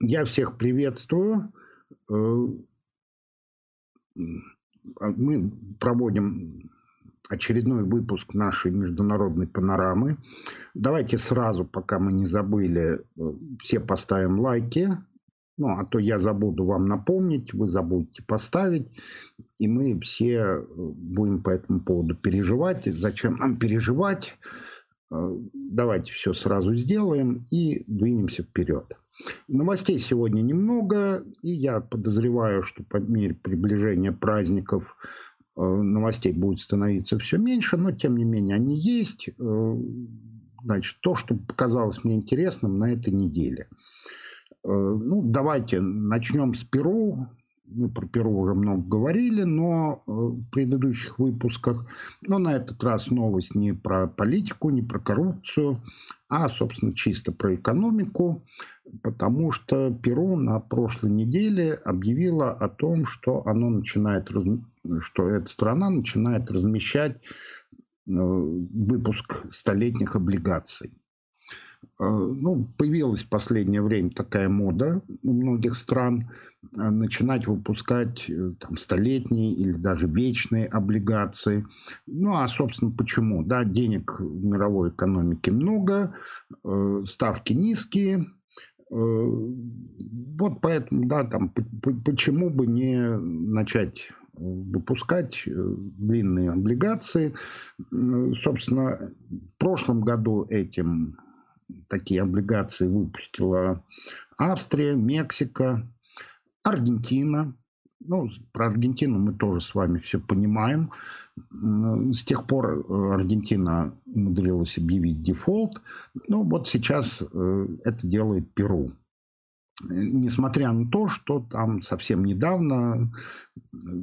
Я всех приветствую. Э, мы проводим очередной выпуск нашей международной панорамы. Давайте сразу, пока мы не забыли, э, все поставим лайки. Ну, а то я забуду вам напомнить, вы забудете поставить, и мы все э, будем по этому поводу переживать. Зачем нам переживать? Давайте все сразу сделаем и двинемся вперед. Новостей сегодня немного, и я подозреваю, что по мере приближения праздников э, новостей будет становиться все меньше, но тем не менее они есть. Э, значит, то, что показалось мне интересным на этой неделе. Э, ну, давайте начнем с Перу мы про Перу уже много говорили, но э, в предыдущих выпусках. Но на этот раз новость не про политику, не про коррупцию, а, собственно, чисто про экономику, потому что Перу на прошлой неделе объявила о том, что оно начинает, что эта страна начинает размещать э, выпуск столетних облигаций. Э, ну, появилась в последнее время такая мода у многих стран э, начинать выпускать э, там, столетние или даже вечные облигации. Ну, а, собственно, почему? Да, денег в мировой экономике много, ставки низкие, вот поэтому, да, там, почему бы не начать выпускать длинные облигации. Собственно, в прошлом году этим такие облигации выпустила Австрия, Мексика, Аргентина. Ну, про Аргентину мы тоже с вами все понимаем. С тех пор э, Аргентина умудрилась объявить дефолт. Ну, вот сейчас э, это делает Перу. Несмотря на то, что там совсем недавно,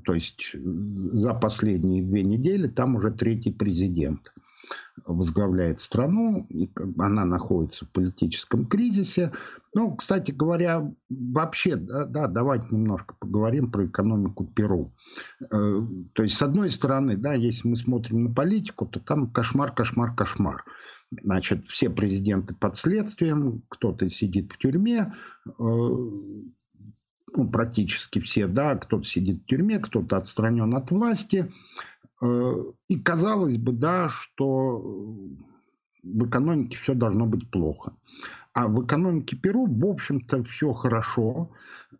то есть за последние две недели, там уже третий президент возглавляет страну, и она находится в политическом кризисе. Ну, кстати говоря, вообще, да, да, давайте немножко поговорим про экономику Перу. Э, то есть, с одной стороны, да, если мы смотрим на политику, то там кошмар, кошмар, кошмар. Значит, все президенты под следствием, кто-то сидит в тюрьме, э, ну, практически все, да, кто-то сидит в тюрьме, кто-то отстранен от власти. Э, и казалось бы, да, что в экономике все должно быть плохо. А в экономике Перу, в общем-то, все хорошо.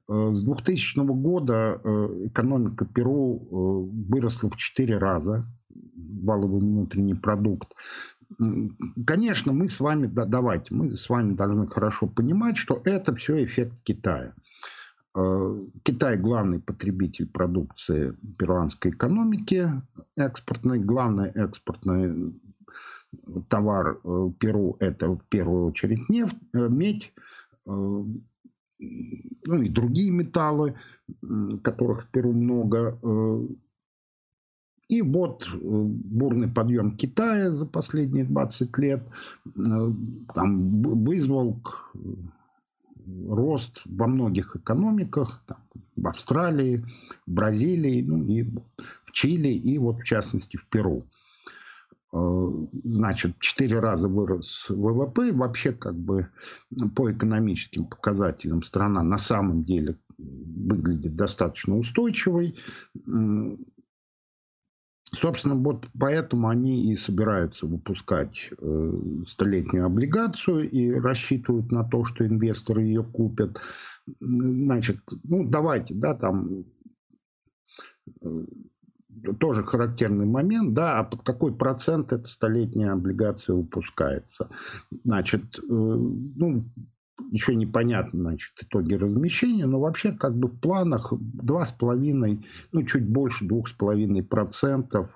Э, с 2000 года э, экономика Перу выросла в 4 раза, валовый внутренний продукт. Конечно, мы с вами, да, давайте, мы с вами должны хорошо понимать, что это все эффект Китая. Э, Китай главный потребитель продукции перуанской экономики экспортной. Главный экспортный товар э, Перу – это в первую очередь нефть, э, медь, ну и другие металлы, которых в Перу много. И вот бурный подъем Китая за последние 20 лет там вызвал рост во многих экономиках, там, в Австралии, в Бразилии, ну и в Чили, и вот в частности в Перу. Э, значит, четыре раза вырос ВВП. Вообще, как бы по экономическим показателям страна на самом деле выглядит достаточно устойчивой. Собственно, вот поэтому они и собираются выпускать э, столетнюю облигацию и рассчитывают на то, что инвесторы ее купят. Значит, ну давайте, да, там э, тоже характерный момент, да, а под какой процент эта столетняя облигация выпускается. Значит, э, ну, еще непонятно, значит, итоги размещения, но вообще как бы в планах 2,5, ну, чуть больше 2,5%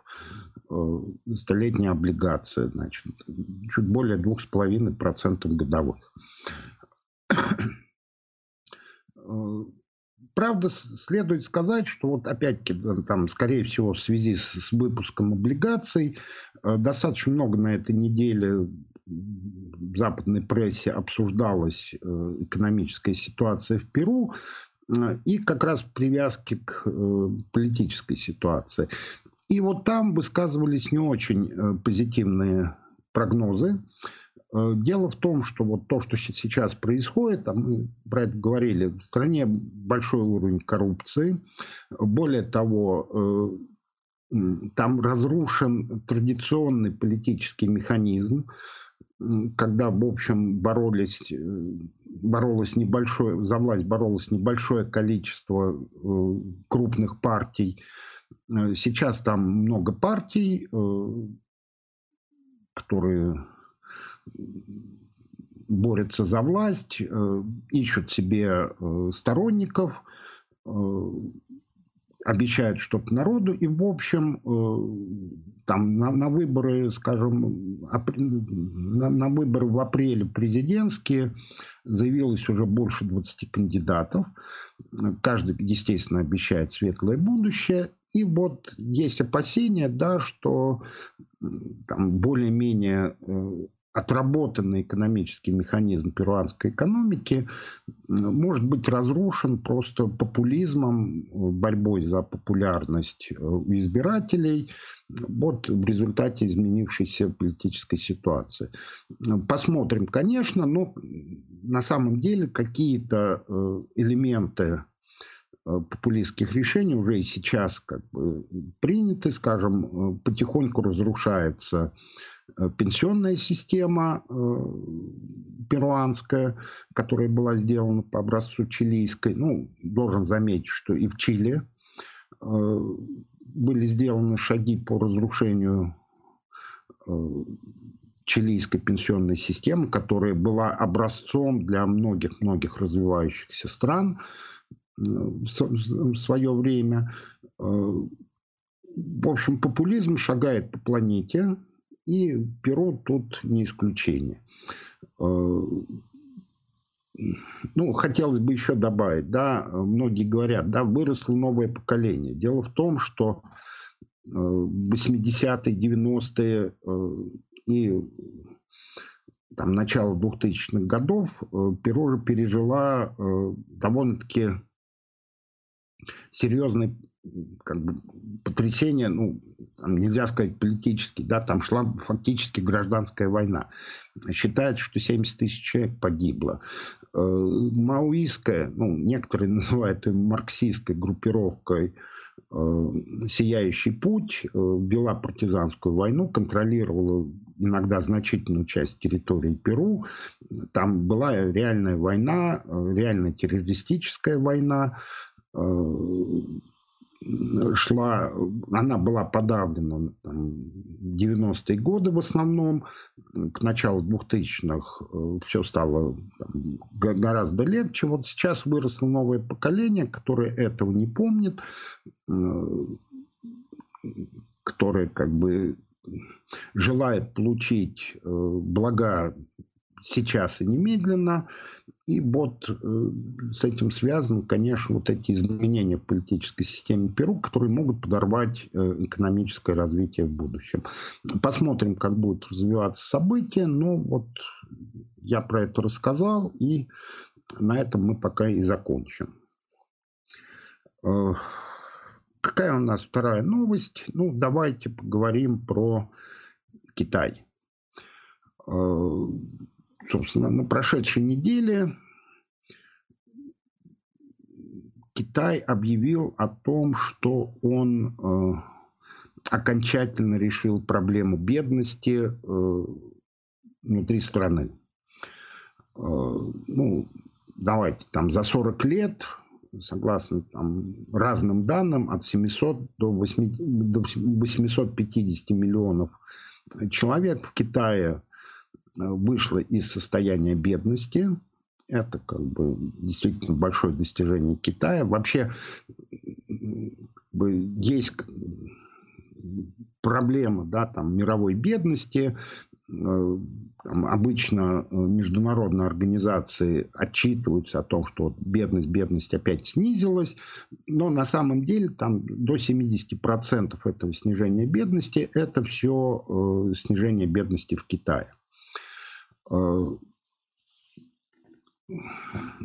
э, столетняя облигация, значит, чуть более 2,5% годовых. Э, правда, следует сказать, что вот опять-таки, там, скорее всего, в связи с, с выпуском облигаций, э, достаточно много на этой неделе западной прессе обсуждалась э, экономическая ситуация в Перу э, и как раз привязки к э, политической ситуации. И вот там высказывались не очень позитивные прогнозы. дело в том, что вот то, что сейчас происходит, там мы про это говорили, в стране большой уровень коррупции. Более того, там разрушен традиционный политический механизм, когда, в общем, боролись, э, боролось небольшое, за власть боролось небольшое количество э, крупных партий. Э, сейчас там много партий, которые борются за власть, ищут себе сторонников, обещают что-то народу, и, в общем, э, там на, на выборы, скажем, на, на выборы в апреле президентские заявилось уже больше 20 кандидатов. Каждый, естественно, обещает светлое будущее. И вот есть опасения, да, что там более-менее э, отработанный экономический механизм перуанской экономики может быть разрушен просто популизмом, борьбой за популярность э, избирателей вот в результате изменившейся политической ситуации. Посмотрим, конечно, но на самом деле какие-то э, элементы э, популистских решений уже и сейчас как бы приняты, скажем, потихоньку разрушается пенсионная система э, перуанская, которая была сделана по образцу чилийской. Ну, должен заметить, что и в Чили э, были сделаны шаги по разрушению чилийской пенсионной системы, которая была образцом для многих-многих развивающихся стран в свое время. В общем, популизм шагает по планете, и Перу тут не исключение. Э, ну, хотелось бы еще добавить, да, многие говорят, да, выросло новое поколение. Дело в том, что 80-е, э, 90-е э, и там, начало 2000-х годов Перу уже пережила довольно-таки серьезный как бы потрясение, ну, там нельзя сказать политический, да, там шла фактически гражданская война. Считается, что 70 тысяч человек погибло. Э, маоистская, ну, некоторые называют ее марксистской группировкой э, «Сияющий путь» э, вела партизанскую войну, контролировала иногда значительную часть территории Перу. Там была реальная война, реально террористическая война шла, она была подавлена там, 90-е годы в основном, к началу 2000-х э, все стало там, гораздо легче. Вот сейчас выросло новое поколение, которое этого не помнит, которое как бы желает получить э, блага сейчас и немедленно, и вот э, с этим связаны, конечно, вот эти изменения в политической системе Перу, которые могут подорвать э, экономическое развитие в будущем. Посмотрим, как будут развиваться события, но вот я про это рассказал, и на этом мы пока и закончим. Э, какая у нас вторая новость? Ну, давайте поговорим про Китай собственно, на прошедшей неделе Китай объявил о том, что он э, окончательно решил проблему бедности э, внутри страны. Э, ну, давайте там за 40 лет, согласно там, разным данным, от 700 до, 8, до 850 миллионов человек в Китае вышла из состояния бедности. Это как бы действительно большое достижение Китая. Вообще есть проблема да, там, мировой бедности. Э, там, обычно э, международные организации отчитываются о том, что вот бедность, бедность опять снизилась, но на самом деле там до 70% этого снижения бедности это все э, снижение бедности в Китае. Э,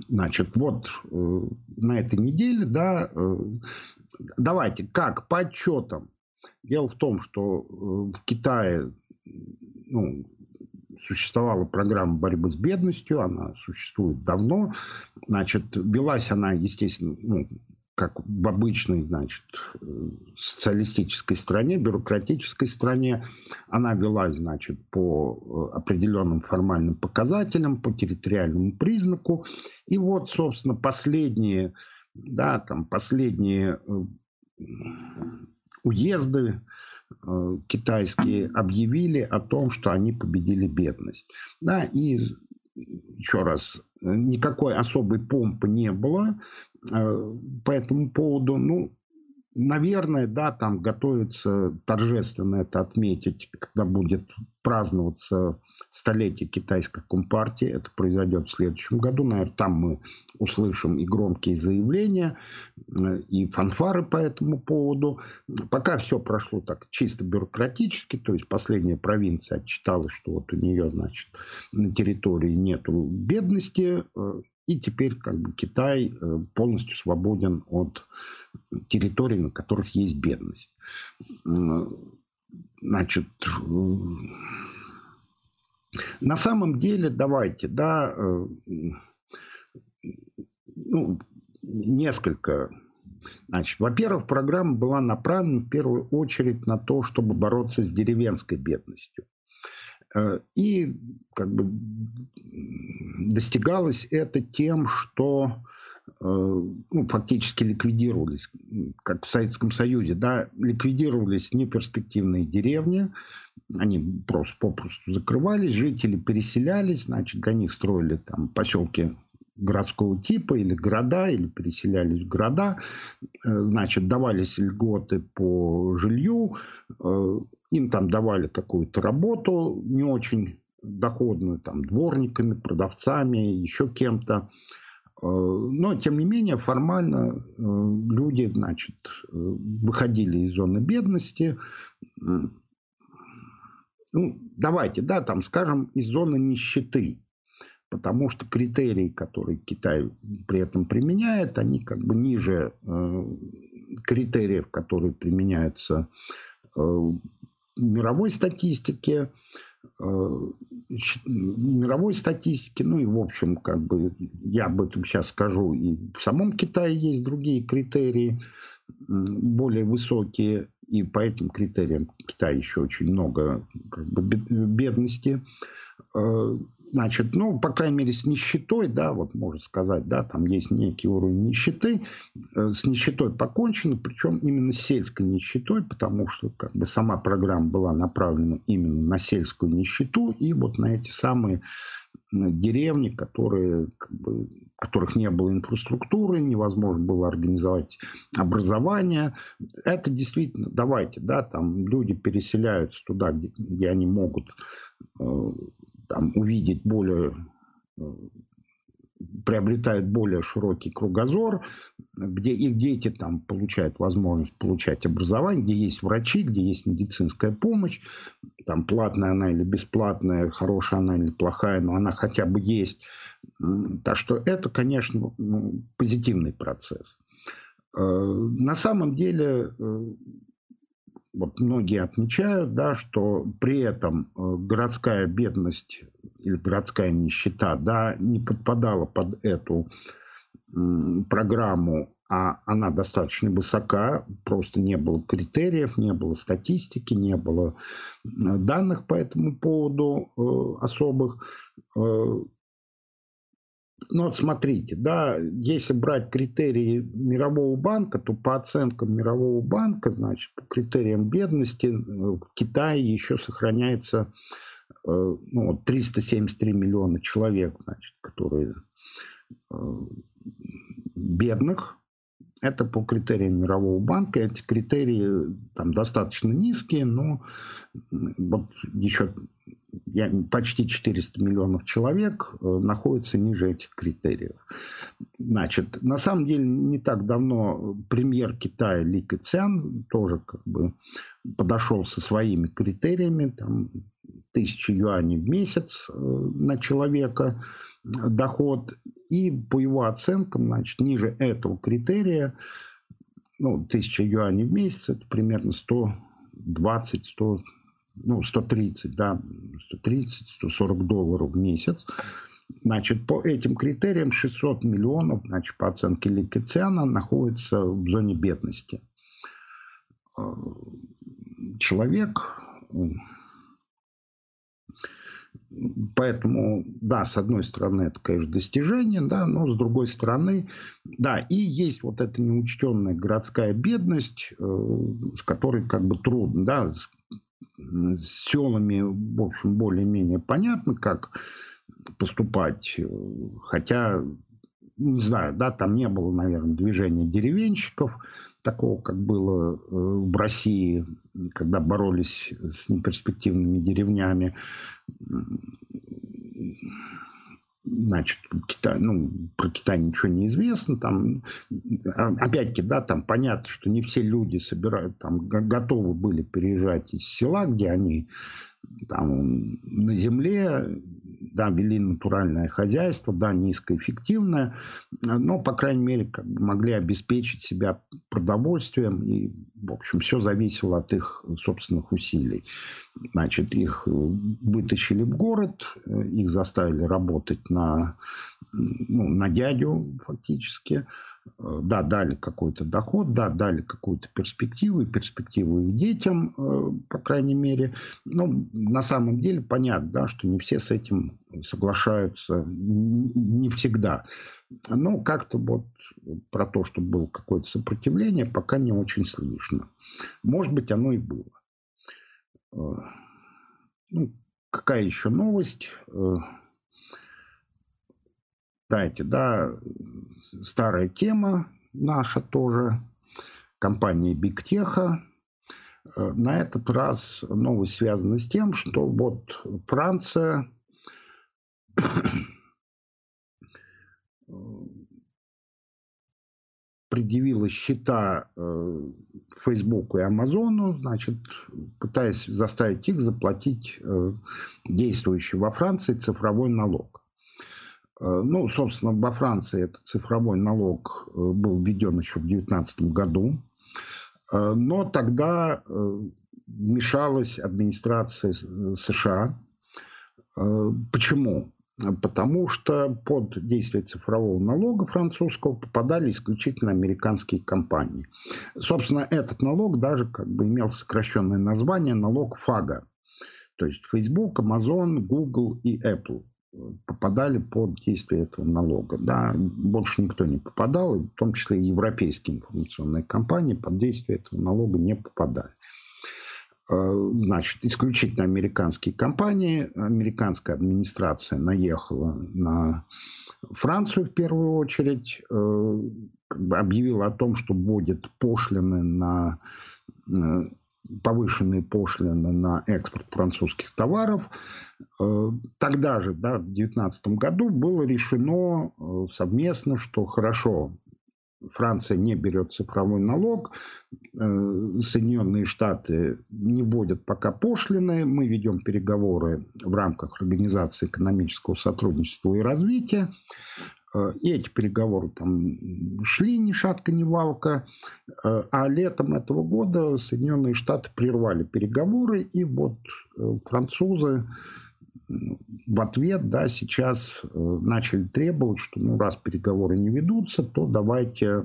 значит, вот э, на этой неделе, да, э, давайте, как по отчетам. Дело в том, что в Китае ну, существовала программа борьбы с бедностью, она существует давно. Значит, велась она, естественно, ну, как в обычной, значит, социалистической стране, бюрократической стране, она велась, значит, по э, определенным формальным показателям, по территориальному признаку. И вот, собственно, последние, да, там, последние э, уезды э, китайские объявили о том, что они победили бедность. Да, и еще раз, никакой особой помпы не было. Э, по этому поводу, ну, наверное, да, там готовится торжественно это отметить, когда будет праздноваться столетие китайской компартии. Это произойдет в следующем году. Наверное, там мы услышим и громкие заявления, э, и фанфары по этому поводу. Пока все прошло так чисто бюрократически, то есть последняя провинция отчиталась, что вот у нее, значит, на территории нету бедности, э, и теперь как бы Китай э, полностью свободен от территорий, на которых есть бедность. Значит, на самом деле, давайте, да, э, ну, несколько. Значит, во-первых, программа была направлена в первую очередь на то, чтобы бороться с деревенской бедностью. Э, и как бы достигалось это тем, что э, ну, фактически ликвидировались, как в Советском Союзе, да, ликвидировались неперспективные деревни, они просто попросту закрывались, жители переселялись, значит, для них строили там поселки городского типа или города, или переселялись в города, э, значит, давались льготы по жилью, э, им там давали какую-то работу не очень доходную, там, дворниками, продавцами, еще кем-то. Э, но, тем не менее, формально люди, значит, выходили из зоны бедности, ну, давайте, да, там, скажем, из зоны нищеты потому что критерии, которые Китай при этом применяет, они как бы ниже э, критериев, которые применяются э, в мировой статистике, э, мировой статистике, ну и в общем, как бы я об этом сейчас скажу, и в самом Китае есть другие критерии, более высокие, и по этим критериям Китай еще очень много как бы, бедности. Значит, ну, по крайней мере, с нищетой, да, вот можно сказать, да, там есть некий уровень нищеты. Э, с нищетой покончено, причем именно сельской нищетой, потому что как бы сама программа была направлена именно на сельскую нищету и вот на эти самые деревни, которые, как бы, которых не было инфраструктуры, невозможно было организовать образование. Это действительно, давайте, да, там люди переселяются туда, где, где они могут э, там, увидеть более э, приобретают более широкий кругозор, где их дети там получают возможность получать образование, где есть врачи, где есть медицинская помощь, там платная она или бесплатная, хорошая она или плохая, но она хотя бы есть. Так что это, конечно, ну, позитивный процесс. Э, на самом деле э, вот многие отмечают, да, что при этом э, городская бедность или городская нищета да, не подпадала под эту программу, а она достаточно высока, просто не было критериев, не было статистики, не было данных по этому поводу э, особых. Э, ну вот смотрите, да, если брать критерии Мирового банка, то по оценкам Мирового банка, значит, по критериям бедности э, в Китае еще сохраняется э, ну, 373 миллиона человек, значит, которые э, бедных. Это по критериям Мирового банка. Эти критерии там достаточно низкие, но вот еще почти 400 миллионов человек э, находятся ниже этих критериев. Значит, на самом деле не так давно премьер Китая Ли Кэцян тоже как бы подошел со своими критериями, там, тысячи юаней в месяц э, на человека доход. И по его оценкам, значит, ниже этого критерия, ну, тысяча юаней в месяц, это примерно 120-100 ну, 130, да, 130-140 долларов в месяц. Значит, по этим критериям 600 миллионов, значит, по оценке Ликоциана, находится в зоне бедности. Э, человек, Поэтому, да, с одной стороны, это, конечно, достижение, да, но с другой стороны, да, и есть вот эта неучтенная городская бедность, э, с которой как бы трудно, да, с, селами, в общем, более-менее понятно, как поступать, хотя, не знаю, да, там не было, наверное, движения деревенщиков, такого, как было э, в России, когда боролись с неперспективными деревнями значит, Китай, ну, про Китай ничего не известно, там, а, опять-таки, да, там понятно, что не все люди собирают, там, готовы были переезжать из села, где они там на земле, да, вели натуральное хозяйство, да, низкоэффективное, но, по крайней мере, как бы могли обеспечить себя продовольствием, и, в общем, все зависело от их собственных усилий. Значит, их вытащили в город, их заставили работать на, ну, на дядю фактически, Э, да, дали какой-то доход, да, дали какую-то перспективу, и перспективу их детям, э, по крайней мере. Но на самом деле понятно, да, что не все с этим соглашаются, не всегда. Но как-то вот про то, что было какое-то сопротивление, пока не очень слышно. Может быть, оно и было. Э, ну, какая еще новость? Знаете, да, старая тема наша тоже, Big Tech. Э, на этот раз новость связана с тем, что вот Франция предъявила счета э, Фейсбуку и Амазону, значит, пытаясь заставить их заплатить э, действующий во Франции цифровой налог. Э, ну, собственно, во Франции этот цифровой налог э, был введен еще в 2019 году. Э, но тогда вмешалась администрация США. Почему? Потому что под действие цифрового налога французского попадали исключительно американские компании. Собственно, этот налог даже как бы имел сокращенное название налог ФАГа. То есть Facebook, Amazon, Google и Apple попадали под действие этого налога. Да, больше никто не попадал, в том числе и европейские информационные компании под действие этого налога не попадали. Э, значит, исключительно американские компании, американская администрация наехала на Францию в первую очередь, э, объявила о том, что будет пошлины на э, повышенные пошлины на экспорт французских товаров. Э, тогда же, да, в 2019 году, было решено э, совместно, что хорошо, Франция не берет цифровой налог, э, Соединенные Штаты не вводят пока пошлины, мы ведем переговоры в рамках Организации экономического сотрудничества и развития. И эти переговоры там шли ни шатка, ни валка. А летом этого года Соединенные Штаты прервали переговоры, и вот французы в ответ, да, сейчас э, начали требовать, что ну, раз переговоры не ведутся, то давайте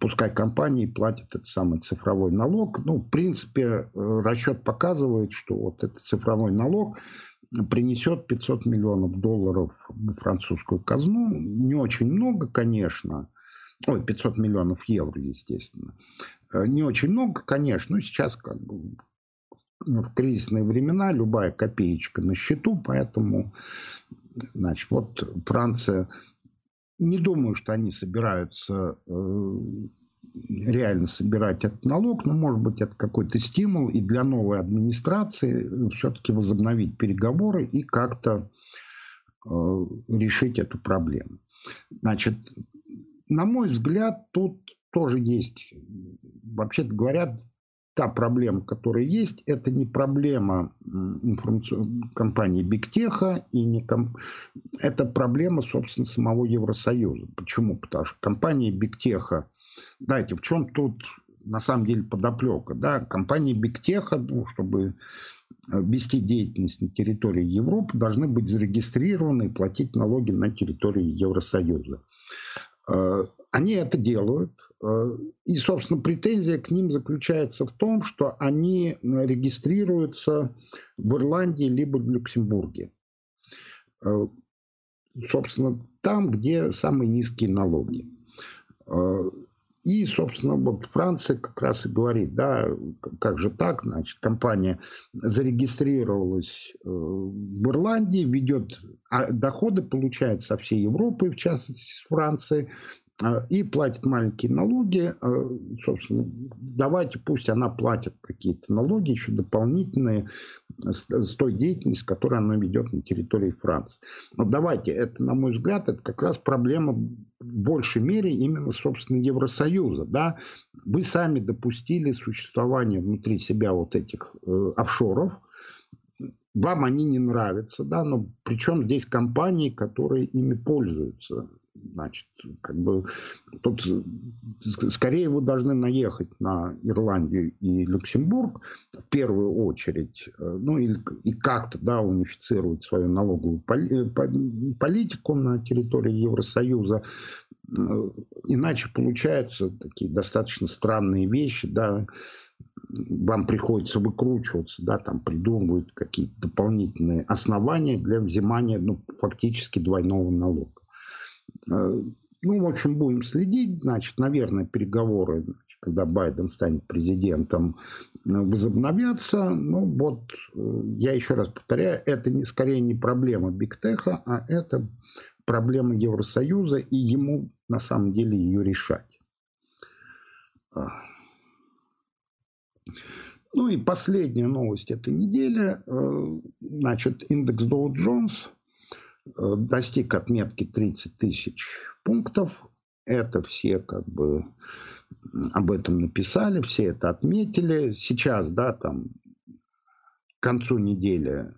пускай компании платят этот самый цифровой налог. Ну, в принципе, э, расчет показывает, что вот этот цифровой налог принесет 500 миллионов долларов в французскую казну. Не очень много, конечно. Ой, 500 миллионов евро, естественно. Э, не очень много, конечно, но сейчас как бы ну, в кризисные времена любая копеечка на счету, поэтому, значит, вот Франция, не думаю, что они собираются э, реально собирать этот налог, но, может быть, это какой-то стимул и для новой администрации все-таки возобновить переговоры и как-то э, решить эту проблему. Значит, на мой взгляд, тут тоже есть, вообще-то говорят, та проблема, которая есть, это не проблема информационной компании Бигтеха, и не ком... это проблема, собственно, самого Евросоюза. Почему? Потому что компания Бигтеха, знаете, в чем тут на самом деле подоплека. Да? Компании Бигтеха, ну, чтобы вести деятельность на территории Европы, должны быть зарегистрированы и платить налоги на территории Евросоюза. Они это делают. И, собственно, претензия к ним заключается в том, что они регистрируются в Ирландии либо в Люксембурге собственно, там, где самые низкие налоги. И, собственно, вот Франция как раз и говорит, да, как же так, значит, компания зарегистрировалась э, в Ирландии, ведет, а доходы получает со всей Европы, в частности, с Франции, и платит маленькие налоги, а, собственно, давайте пусть она платит какие-то налоги еще дополнительные с той деятельности, которую она ведет на территории Франции. Но давайте, это, на мой взгляд, это как раз проблема в большей мере именно, собственно, Евросоюза. Да? Вы сами допустили существование внутри себя вот этих э, офшоров, вам они не нравятся, да, но причем здесь компании, которые ими пользуются. Значит, как бы тут скорее вы должны наехать на Ирландию и Люксембург в первую очередь, э, ну и, и как-то да, унифицировать свою налоговую э, политику на территории Евросоюза. Э, иначе получаются такие достаточно странные вещи, да, вам приходится выкручиваться, да, там придумывают какие-то дополнительные основания для взимания ну, фактически двойного налога. Э, ну, в общем, будем следить. Значит, наверное, переговоры, значит, когда Байден станет президентом, э, возобновятся. Ну, вот, э, я еще раз повторяю, это не, скорее не проблема Бигтеха, а это проблема Евросоюза, и ему на самом деле ее решать. Ну и последняя новость этой недели. Значит, индекс Dow Jones Э, достиг отметки 30 тысяч пунктов. Это все как бы об этом написали, все это отметили. Сейчас, да, там к концу недели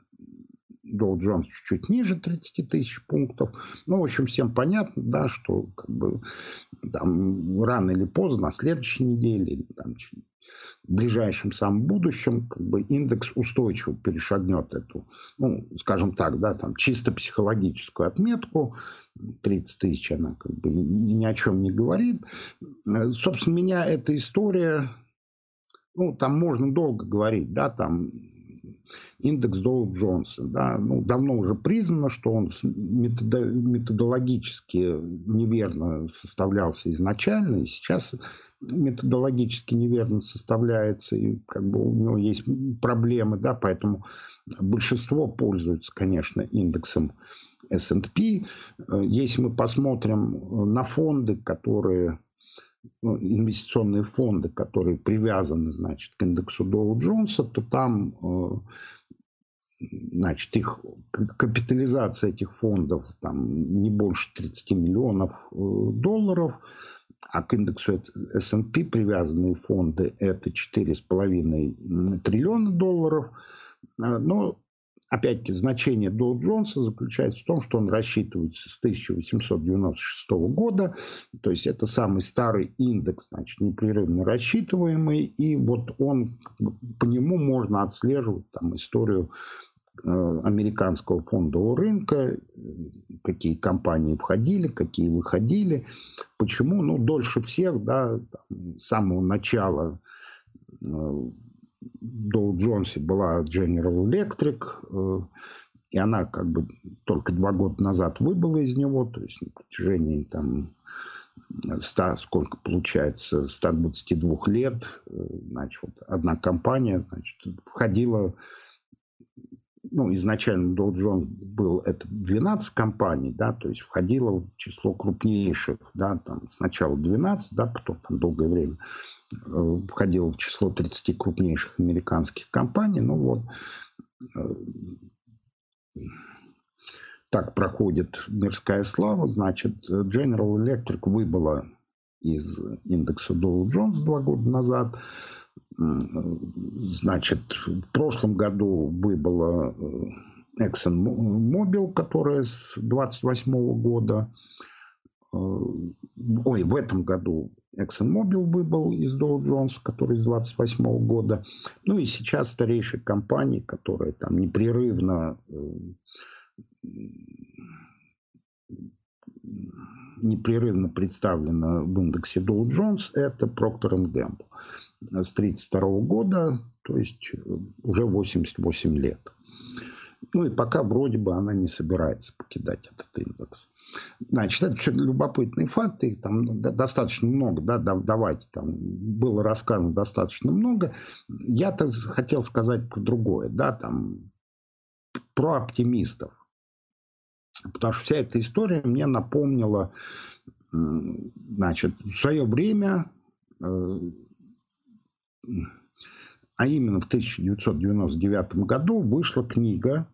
Dow Jones чуть-чуть ниже 30 тысяч пунктов. Ну, в общем, всем понятно, да, что как бы, там, рано или поздно, на следующей неделе, там, в ближайшем самом будущем как бы индекс устойчиво перешагнет эту, ну, скажем так, да, там чисто психологическую отметку, 30 тысяч она как бы ни о чем не говорит. Э, собственно, меня эта история, ну, там можно долго говорить, да, там индекс Доу Джонса, да, ну, давно уже признано, что он методологически неверно составлялся изначально, и сейчас методологически неверно составляется, и как бы у него есть проблемы, да, поэтому большинство пользуются, конечно, индексом S&P. Если мы посмотрим на фонды, которые ну, инвестиционные фонды, которые привязаны, значит, к индексу Доу Джонса, то там, э, значит, их капитализация этих фондов там не больше 30 миллионов э, долларов, а к индексу S&P привязанные фонды это 4,5 триллиона долларов. А, но, опять-таки, значение Dow Джонса заключается в том, что он рассчитывается с 1896 года. То есть это самый старый индекс, значит, непрерывно рассчитываемый. И вот он, по нему можно отслеживать там, историю американского фондового рынка, какие компании входили, какие выходили. Почему? Ну, дольше всех, да, с самого начала э, Джонсе была General Electric, э, и она как бы только два года назад выбыла из него, то есть на протяжении там 100, сколько получается, 122 лет, значит, вот одна компания значит, входила ну, изначально Dow Jones был это 12 компаний, да, то есть входило в число крупнейших, да, там сначала 12, да, потом там долгое время э, входило в число 30 крупнейших американских компаний, ну вот э, так проходит мирская слава, значит, General Electric выбыла из индекса Dow Jones два года назад, Значит, в прошлом году выбыла э, ExxonMobil, которая с 28 года, э, ой, в этом году ExxonMobil выбыл из Dow Jones, который с 28 года. Ну и сейчас старейшие компании, которые там непрерывно непрерывно представлена в индексе Dow Jones, это Procter Gamble с 1932 года, то есть уже 88 лет. Ну и пока вроде бы она не собирается покидать этот индекс. Значит, это все любопытные факты, их там достаточно много, да, давайте, там было рассказано достаточно много. Я-то хотел сказать про другое, да, там, про оптимистов. Потому что вся эта история мне напомнила, значит, в свое время, э, а именно в 1999 году вышла книга,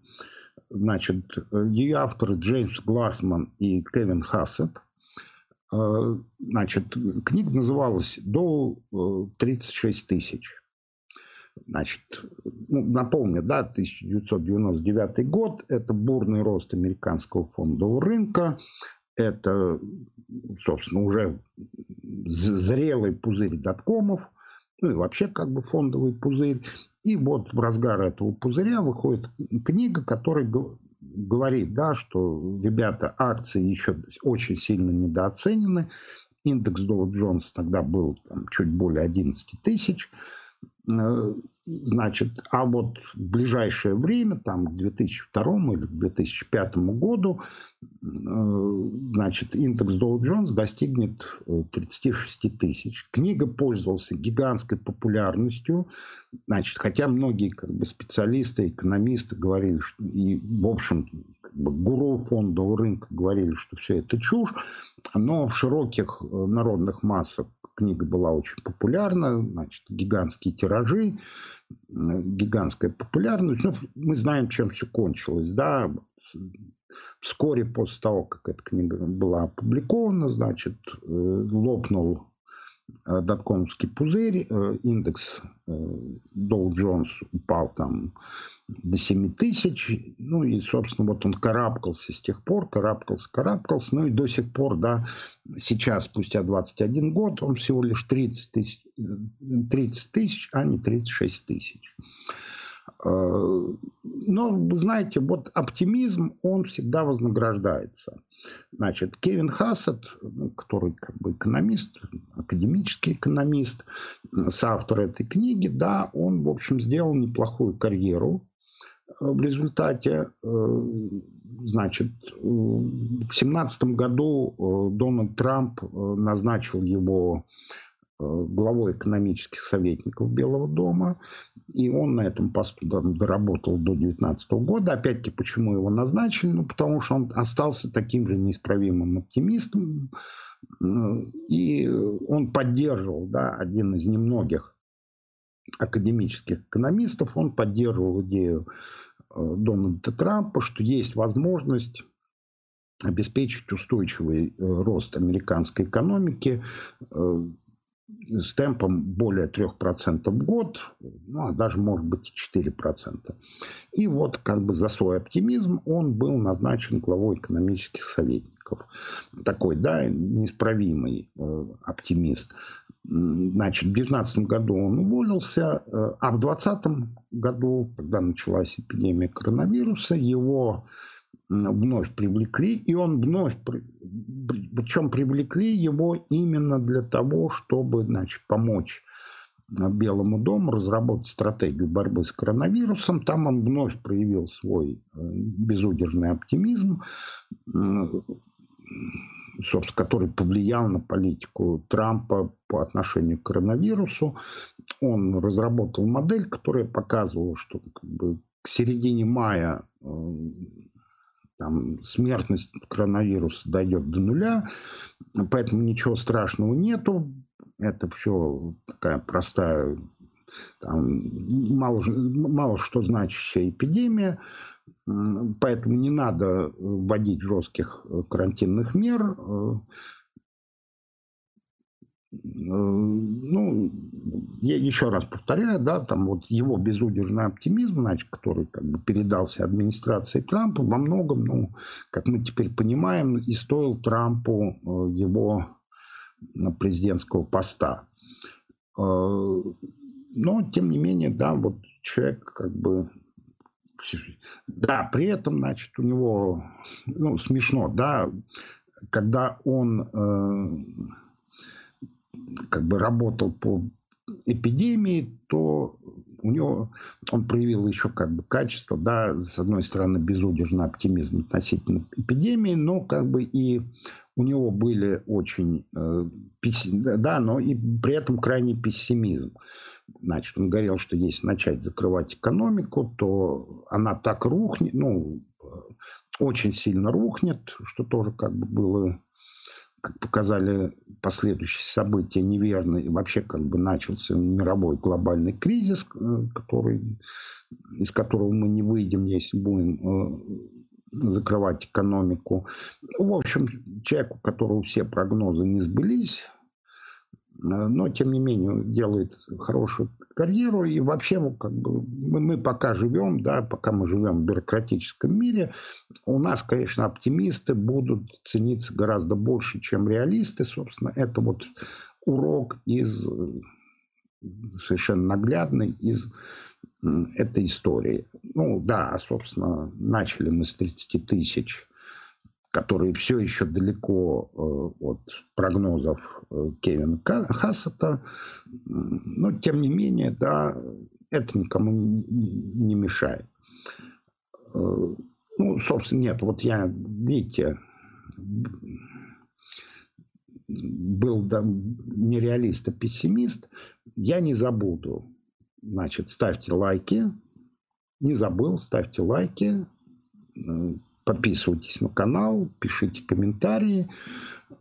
значит, ее авторы Джеймс Глассман и Кевин Хассет. Э, значит, книга называлась «До 36 тысяч». Значит, ну, напомню, да, 1999 год – это бурный рост американского фондового рынка, это, собственно, уже зрелый пузырь доткомов, ну и вообще как бы фондовый пузырь. И вот в разгар этого пузыря выходит книга, которая говорит, да, что, ребята, акции еще очень сильно недооценены. Индекс Dow Jones тогда был там, чуть более 11 тысяч. Э, значит, а вот в ближайшее время, там, к 2002 или к 2005 году, э, значит, индекс Dow Jones достигнет 36 э, тысяч. Книга пользовалась гигантской популярностью, значит, хотя многие как бы, специалисты, экономисты говорили, что, и, в общем, как бы, гуру фондового рынка говорили, что все это чушь, но в широких народных массах книга была очень популярна, значит, гигантские тиражи, гигантская популярность. Ну, мы знаем, чем все кончилось, да. Вскоре после того, как эта книга была опубликована, значит, э, лопнул доткомский пузырь, э, индекс э, Dow Jones упал там до 7 тысяч, ну и, собственно, вот он карабкался с тех пор, карабкался, карабкался, ну и до сих пор, да, сейчас, спустя 21 год, он всего лишь 30 тысяч, 30 тысяч а не 36 тысяч. Э, но, вы знаете, вот оптимизм, он всегда вознаграждается. Значит, Кевин Хассет, ну, который как бы экономист, академический экономист, соавтор этой книги, да, он, в общем, сделал неплохую карьеру э, в результате, э, значит, в семнадцатом году Дональд Трамп назначил его главой экономических советников Белого дома. И он на этом посту доработал до 2019 года. Опять-таки, почему его назначили? Ну, потому что он остался таким же неисправимым оптимистом. И он поддерживал, да, один из немногих академических экономистов, он поддерживал идею э, Дональда Трампа, что есть возможность обеспечить устойчивый э, рост американской экономики с темпом более 3% в год, ну, а даже, может быть, 4%. И вот как бы за свой оптимизм он был назначен главой экономических советников. Такой, да, неисправимый э, оптимист. Значит, в 2019 году он уволился, э, а в 2020 году, когда началась эпидемия коронавируса, его вновь привлекли, и он вновь, причем привлекли его именно для того, чтобы значит, помочь э, Белому дому разработать стратегию борьбы с коронавирусом. Там он вновь проявил свой э, безудержный оптимизм, собственно, который повлиял на политику Трампа по отношению к коронавирусу. Он разработал модель, которая показывала, что как бы, к середине мая э, там смертность коронавируса дойдет до нуля, поэтому ничего страшного нету. Это все такая простая, там, мало, мало что значащая эпидемия, поэтому не надо вводить жестких карантинных мер. Ну, я еще раз повторяю, да, там вот его безудержный оптимизм, значит, который как бы передался администрации Трампа, во многом, ну, как мы теперь понимаем, и стоил Трампу э, его президентского поста. Но, тем не менее, да, вот человек как бы да, при этом, значит, у него, ну, смешно, да, когда он э, как бы работал по эпидемии, то у него он проявил еще как бы качество, да, с одной стороны безудержный оптимизм относительно эпидемии, но как бы и у него были очень, э, да, но и при этом крайний пессимизм. Значит, он говорил, что если начать закрывать экономику, то она так рухнет, ну, очень сильно рухнет, что тоже как бы было, как показали последующие события, неверно. И вообще как бы начался мировой глобальный кризис, э, который, из которого мы не выйдем, если будем э, закрывать экономику. В общем, человек, у которого все прогнозы не сбылись, но тем не менее делает хорошую карьеру. И вообще как бы, мы, мы пока живем, да, пока мы живем в бюрократическом мире, у нас, конечно, оптимисты будут цениться гораздо больше, чем реалисты. Собственно, это вот урок из совершенно наглядный из этой истории. Ну да, собственно, начали мы с 30 тысяч которые все еще далеко э, от прогнозов э, Кевина Хассета. Но, тем не менее, да, это никому не мешает. Э, ну, собственно, нет, вот я, видите, был да, нереалист, а пессимист. Я не забуду. Значит, ставьте лайки. Не забыл, ставьте лайки Подписывайтесь на канал, пишите комментарии,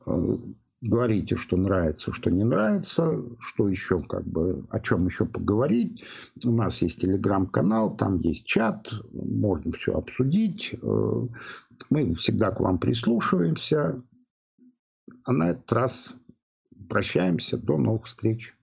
э, говорите, что нравится, что не нравится, что еще, как бы, о чем еще поговорить. У нас есть телеграм-канал, там есть чат, можно все обсудить. Э, мы всегда к вам прислушиваемся. А на этот раз прощаемся. До новых встреч.